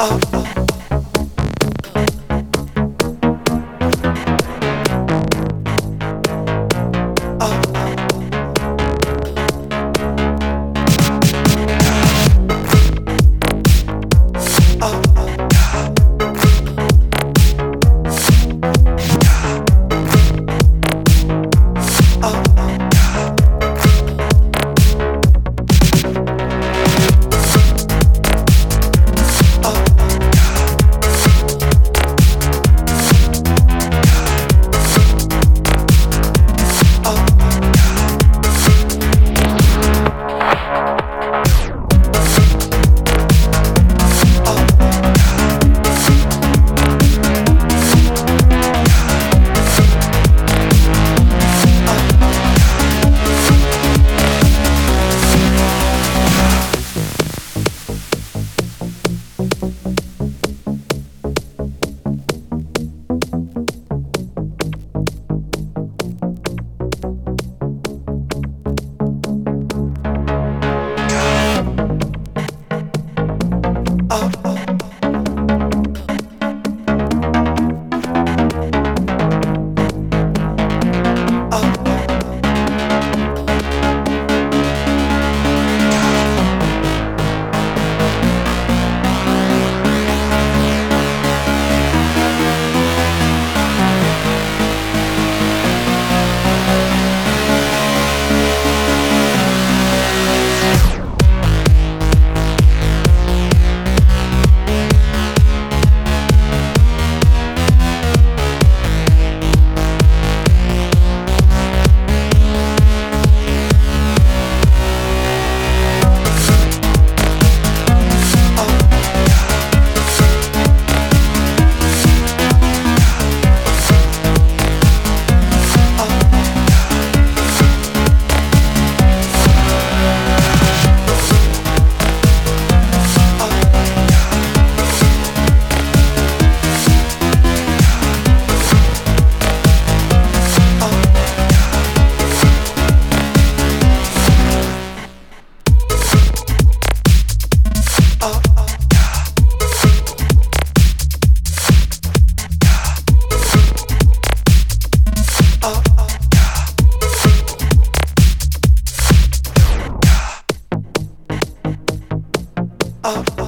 oh, oh. oh.